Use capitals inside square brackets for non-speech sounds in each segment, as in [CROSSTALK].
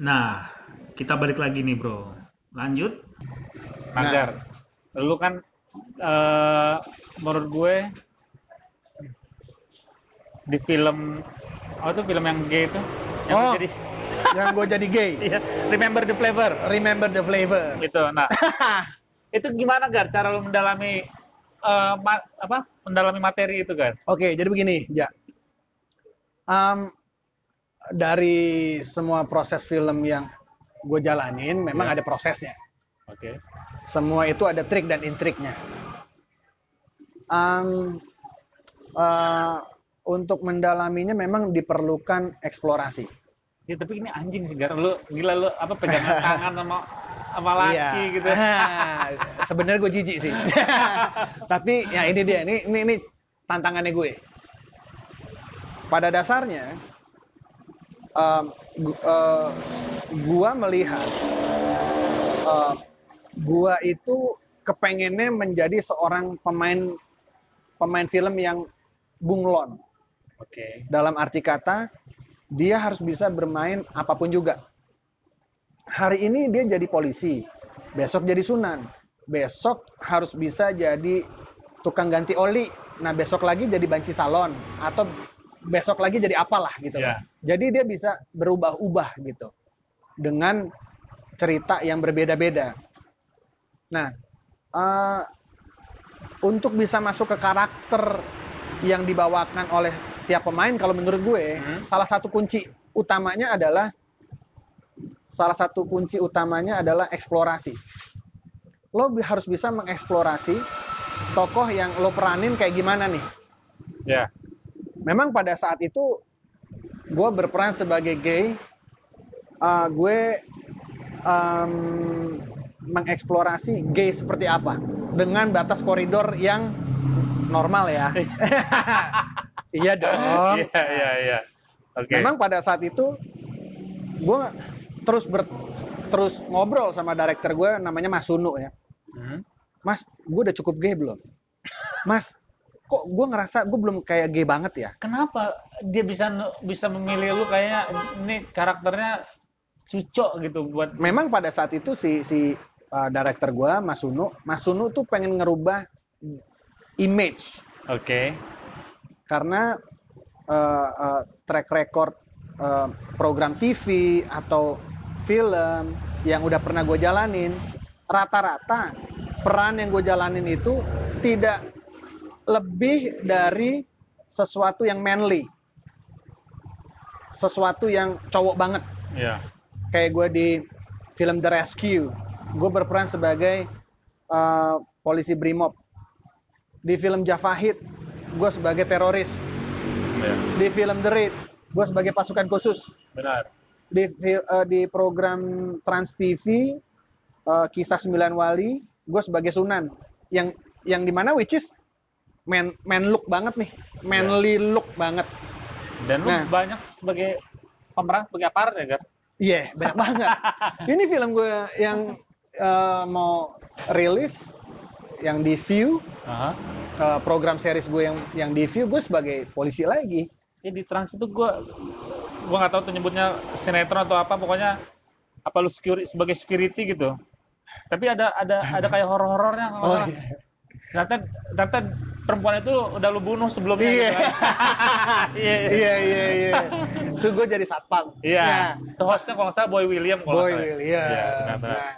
Nah, kita balik lagi nih bro. Lanjut. Nagar, lu kan eh menurut gue di film oh itu film yang gay itu yang Oh. jadi [LAUGHS] Yang gue jadi gay. iya, Remember the Flavor Remember the flavor. itu. Nah, [LAUGHS] itu gimana Gar cara lu mendalami eh, ma- apa? Mendalami materi itu Gar? Oke, jadi begini, Ja. Am, dari semua proses film yang gue jalanin, memang Iya. ada prosesnya. Oke. Semua itu ada trik dan intriknya. Am, eh, untuk mendalaminya memang diperlukan eksplorasi. Ya tapi ini anjing sih Gar, lu gila lu apa pegangan [LAUGHS] tangan sama sama laki Iya. gitu. [LAUGHS] Sebenarnya gue jijik sih. [LAUGHS] Tapi ya ini dia, ini ini, ini tantangannya gue. Pada dasarnya, gu- eh, gua melihat eh, gua itu kepengennya menjadi seorang pemain pemain film yang bunglon. Oke. Dalam arti kata, dia harus bisa bermain apa pun juga. Hari ini dia jadi polisi, besok jadi sunan, besok harus bisa jadi tukang ganti oli, nah besok lagi jadi banci salon, atau besok lagi jadi apalah gitu. Iya. Jadi dia bisa berubah-ubah gitu, dengan cerita yang berbeda-beda. Nah, eh, untuk bisa masuk ke karakter yang dibawakan oleh tiap pemain kalau menurut gue Hmm. salah satu kunci utamanya adalah salah satu kunci utamanya adalah eksplorasi. Lo harus bisa mengeksplorasi tokoh yang lo peranin kayak gimana nih. Ya. Memang pada saat itu gue berperan sebagai gay, uh, gue um, mengeksplorasi gay seperti apa dengan batas koridor yang normal ya. [LAUGHS] iya dong. Iya iya iya. Oke. Memang pada saat itu gue terus ber, terus ngobrol sama director gue namanya Mas Sunu ya. Hmm. Mas, gue udah cukup gay belum? Mas, kok gue ngerasa gue belum kayak gay banget ya? Kenapa dia bisa bisa memilih lu kayaknya ini karakternya cucok gitu buat Memang pada saat itu si si uh, director gue Mas Sunu, Mas Sunu tuh pengen ngerubah image Oke. karena uh, uh, track record uh, program TV atau film yang udah pernah gue jalanin rata-rata peran yang gue jalanin itu tidak lebih dari sesuatu yang manly. Sesuatu yang cowok banget. Iya. kayak gue di film The Rescue. Gue berperan sebagai uh, polisi brimob. Di film Javahid gue sebagai teroris. Iya. di film The Raid gue sebagai pasukan khusus. Benar. di eh, di program Trans TV eh, kisah sembilan wali gue sebagai Sunan. Yang yang di mana which is man man look banget nih manly look banget Dan lu Nah. banyak sebagai pemeran sebagai aparat ya, Gar? iya banyak banget [LAUGHS] ini film gue yang eh, mau rilis yang di view Aha. eh, program series gue yang yang di view gue sebagai polisi lagi Ya di trans itu gua gua nggak tahu tuh nyebutnya sinetron atau apa pokoknya apa lu security, sebagai security gitu. Tapi ada ada ada kayak horor-horornya oh iya. Ternyata ternyata perempuan itu udah lu bunuh sebelumnya Iya. gitu kan. [LAUGHS] Iya. iya. iya iya iya itu gue jadi satpam Iya. Nah, Itu hostnya kalau nggak salah Boy William kalau Boy salah. William. Iya, benar-benar. Nah,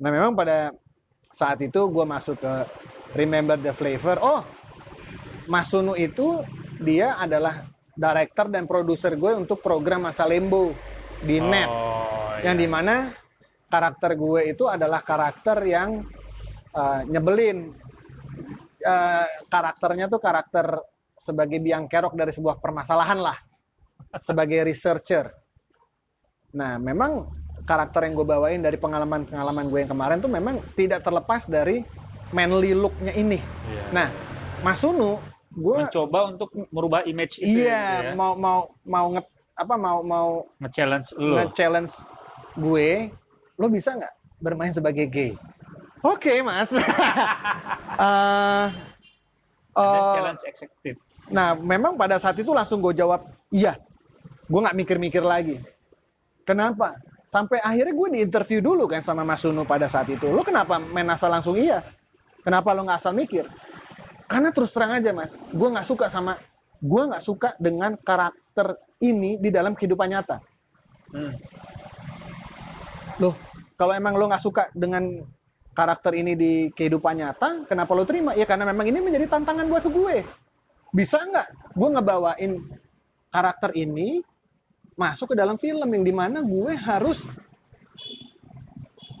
nah, memang pada saat itu gue masuk ke Remember the Flavor. Oh, Mas Sunu itu dia adalah director dan produser gue untuk program Masa Lembo di net. Oh, Yang iya. di mana karakter gue itu adalah karakter yang uh, nyebelin. Uh, karakternya tuh karakter sebagai biang kerok dari sebuah permasalahan lah. Sebagai researcher. Nah, memang karakter yang gue bawain dari pengalaman-pengalaman gue yang kemarin tuh memang tidak terlepas dari manly look-nya ini. Iya. Nah, Mas Sunu, gue mencoba untuk merubah image itu iya gitu ya. mau mau mau nge apa mau mau nge-challenge lu. nge-challenge gue, lo bisa nggak bermain sebagai gay? Oke, Mas. [LAUGHS] Eh, Dan eh, challenge accepted. Nah, memang pada saat itu langsung gue jawab iya. Gue nggak mikir-mikir lagi. Kenapa? Sampai akhirnya gue diinterview dulu kan sama Mas Sunu pada saat itu. Lo kenapa main asal langsung iya? Kenapa lo nggak asal mikir? Karena terus terang aja mas, gue nggak suka sama, gue nggak suka dengan karakter ini di dalam kehidupan nyata. Hmm. Loh, kalau emang lo nggak suka dengan karakter ini di kehidupan nyata, kenapa lo terima? Ya karena memang ini menjadi tantangan buat gue. Bisa nggak gue ngebawain karakter ini masuk ke dalam film yang di mana gue harus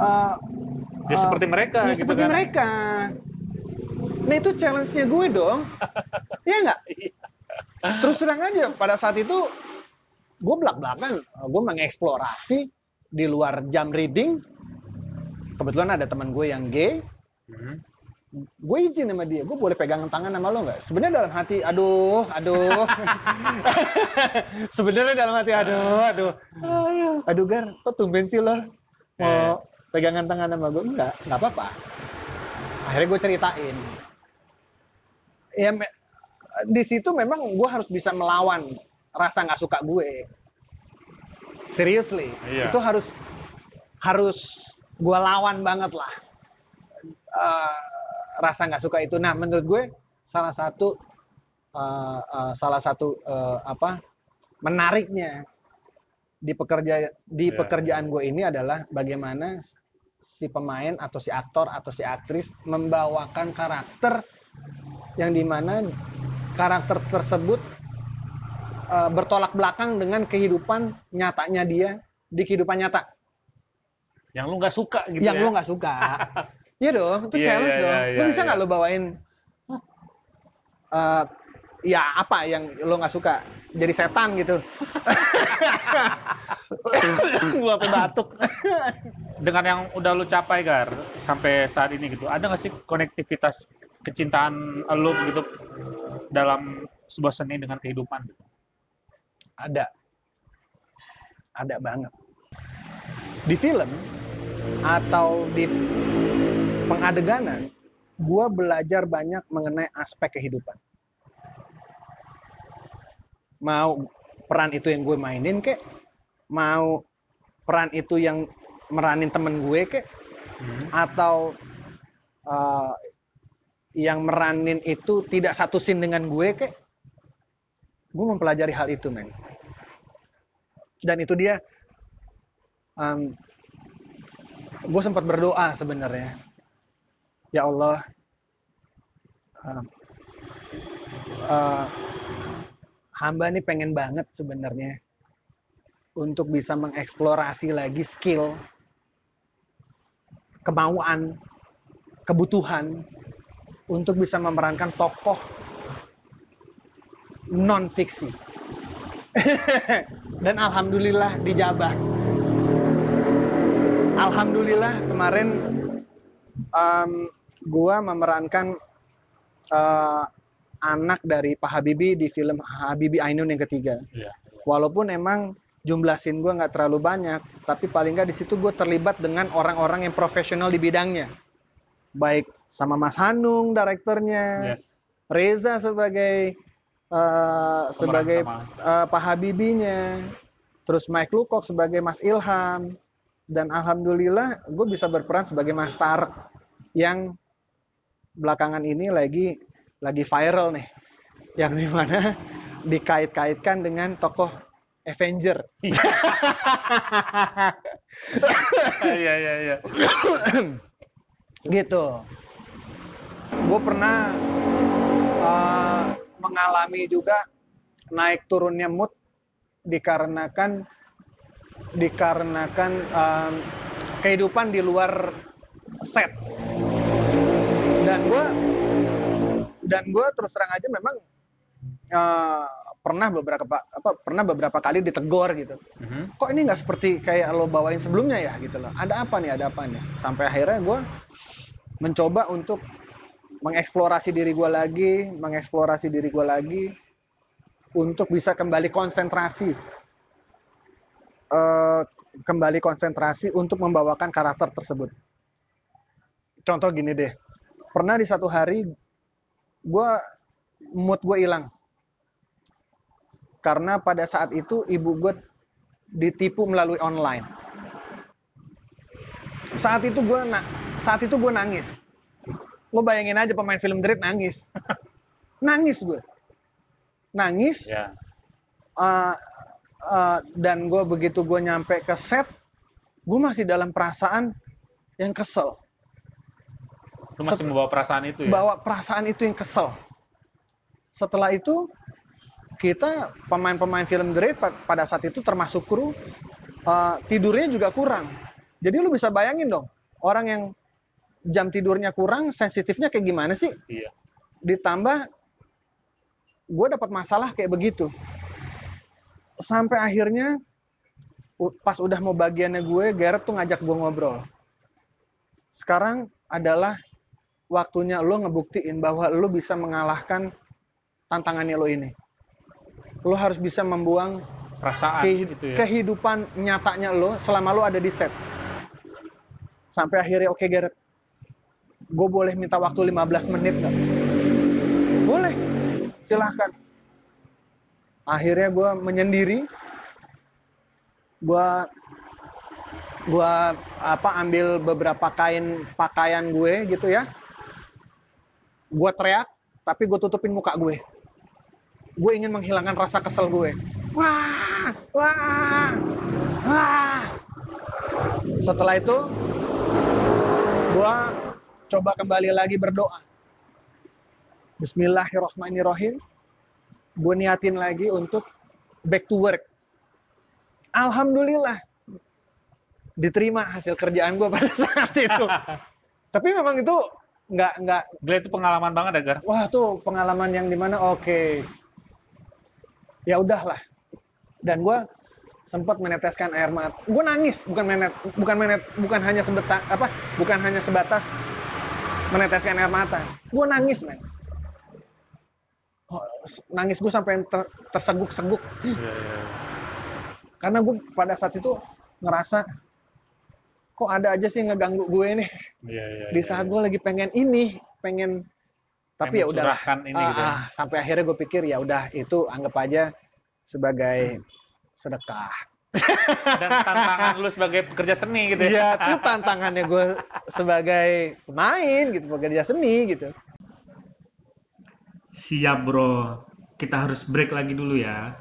uh, Ya uh, seperti mereka ya gitu seperti kan. mereka. Nah itu challenge-nya gue dong. [LAUGHS] Iya nggak? Terus terang aja pada saat itu gue belak-belakan, gue mengeksplorasi di luar jam reading. Kebetulan ada teman gue yang gay, Hmm. gue izin sama dia, gue boleh pegangan tangan sama lo nggak? Sebenarnya dalam hati, aduh, aduh. [LAUGHS] Sebenarnya dalam hati, aduh, aduh. Aduh Gar, kok tumben sih lo mau pegangan tangan sama gue? Enggak, nggak apa-apa. Akhirnya gue ceritain. Ya, me- di situ memang gue harus bisa melawan rasa nggak suka gue. Seriously, Iya. itu harus harus gue lawan banget lah eh, rasa nggak suka itu. Nah, menurut gue salah satu eh, eh, salah satu eh, apa menariknya di pekerja di Iya. pekerjaan gue ini adalah bagaimana si pemain atau si aktor atau si aktris membawakan karakter yang di mana karakter tersebut eh, bertolak belakang dengan kehidupan nyatanya dia di kehidupan nyata Yang lu nggak suka gitu yang ya. lo nggak suka. [LAUGHS] Iya dong, itu Iya, challenge iya, dong. iya, lo iya, bisa nggak iya. lo bawain eh, ya apa yang lo nggak suka? Jadi setan gitu. [LAUGHS] Gua sampai batuk. Dengan yang udah lu capai Gar sampai saat ini gitu, ada nggak sih konektivitas kecintaan lu gitu dalam sebuah seni dengan kehidupan gitu? Ada. Ada banget. Di film atau di pengadeganan, gua belajar banyak mengenai aspek kehidupan. Mau peran itu yang gue mainin kek, mau peran itu yang meranin temen gue kek, Hmm. atau uh, yang meranin itu tidak satu scene dengan gue kek, gue mempelajari hal itu men. Dan itu dia, um, gue sempat berdoa sebenarnya, ya Allah, um, uh, hamba nih pengen banget sebenarnya untuk bisa mengeksplorasi lagi skill kemauan, kebutuhan untuk bisa memerankan tokoh non fiksi. [LAUGHS] Dan alhamdulillah dijabah. Alhamdulillah kemarin em, gua memerankan eh, anak dari Pak Habibie di film Habibie Ainun yang ketiga. Iya. Walaupun emang jumlah scene gue nggak terlalu banyak, tapi paling nggak di situ gue terlibat dengan orang-orang yang profesional di bidangnya. Baik sama Mas Hanung, direkturnya, Yes. Reza sebagai eh, sebagai eh, Pak Habibinya, terus Mike Lukok sebagai Mas Ilham, dan alhamdulillah gue bisa berperan sebagai Mas Tar yang belakangan ini lagi lagi viral nih, yang di mana [LAUGHS] dikait-kaitkan dengan tokoh Avenger. [LAUGHS] Iya iya iya. [COUGHS] gitu. Gue pernah uh, mengalami juga naik turunnya mood dikarenakan dikarenakan um, kehidupan di luar set. Dan gue dan gue terus terang aja memang uh, pernah beberapa apa pernah beberapa kali ditegur gitu Mhm. kok ini nggak seperti kayak lo bawain sebelumnya ya gitu loh. Ada apa nih? Ada apa nih? Sampai akhirnya gue mencoba untuk mengeksplorasi diri gue lagi, mengeksplorasi diri gue lagi untuk bisa kembali konsentrasi, Eh, kembali konsentrasi untuk membawakan karakter tersebut. Contoh gini deh, pernah di satu hari gue mood gue hilang karena pada saat itu ibu gue ditipu melalui online. saat itu gue na saat itu gue nangis lo bayangin aja pemain film Dread nangis [LAUGHS] nangis gue nangis Ya. uh, uh, dan gue begitu gue nyampe ke set gue masih dalam perasaan yang kesel. Lu masih Set- membawa perasaan itu ya? bawa perasaan itu yang kesel. Setelah itu kita pemain-pemain film pa- pada saat itu termasuk kru uh, tidurnya juga kurang. Jadi lu bisa bayangin dong orang yang jam tidurnya kurang sensitifnya kayak gimana sih? Iya. ditambah gue dapat masalah kayak begitu sampai akhirnya pas udah mau bagiannya gue Gareth tuh ngajak gue ngobrol. Sekarang adalah waktunya lo ngebuktiin bahwa lo bisa mengalahkan tantangannya lo ini. Lo harus bisa membuang Perasaan kehi- gitu ya. kehidupan nyatanya lo selama lo ada di set. Sampai akhirnya oke Gareth gue boleh minta waktu 15 menit nggak? Boleh silahkan akhirnya gue menyendiri. Gue gua apa ambil beberapa kain pakaian gue gitu ya. Gue teriak tapi gue tutupin muka gue. Gue ingin menghilangkan rasa kesel gue. Wah wah wah. Setelah itu gue coba kembali lagi berdoa. Bismillahirrohmanirrohim gue niatin lagi untuk back to work. Alhamdulillah diterima hasil kerjaan gue pada [LAUGHS] saat itu. Tapi memang itu nggak nggak. Gila itu pengalaman banget ya, Gar. wah tuh pengalaman yang di mana oke. Ya udahlah. Dan gue sempat meneteskan air mata gue nangis bukan menet bukan menet bukan hanya sebatas apa bukan hanya sebatas meneteskan air mata. Gue nangis men nangis gue sampai ter- terseguk-seguk Iya, iya. karena gue pada saat itu ngerasa kok ada aja sih ngeganggu gue nih Iya, iya. di iya, saat iya. gue lagi pengen ini pengen tapi ya Pengen udahlah mencurahkan ini Ah, gitu ya. ah, sampai akhirnya gue pikir ya udah itu anggap aja sebagai sedekah Dan tantangan lu sebagai pekerja seni gitu ya. Iya, itu tantangannya gue sebagai pemain gitu, pekerja seni gitu. Siap bro, kita harus break lagi dulu ya.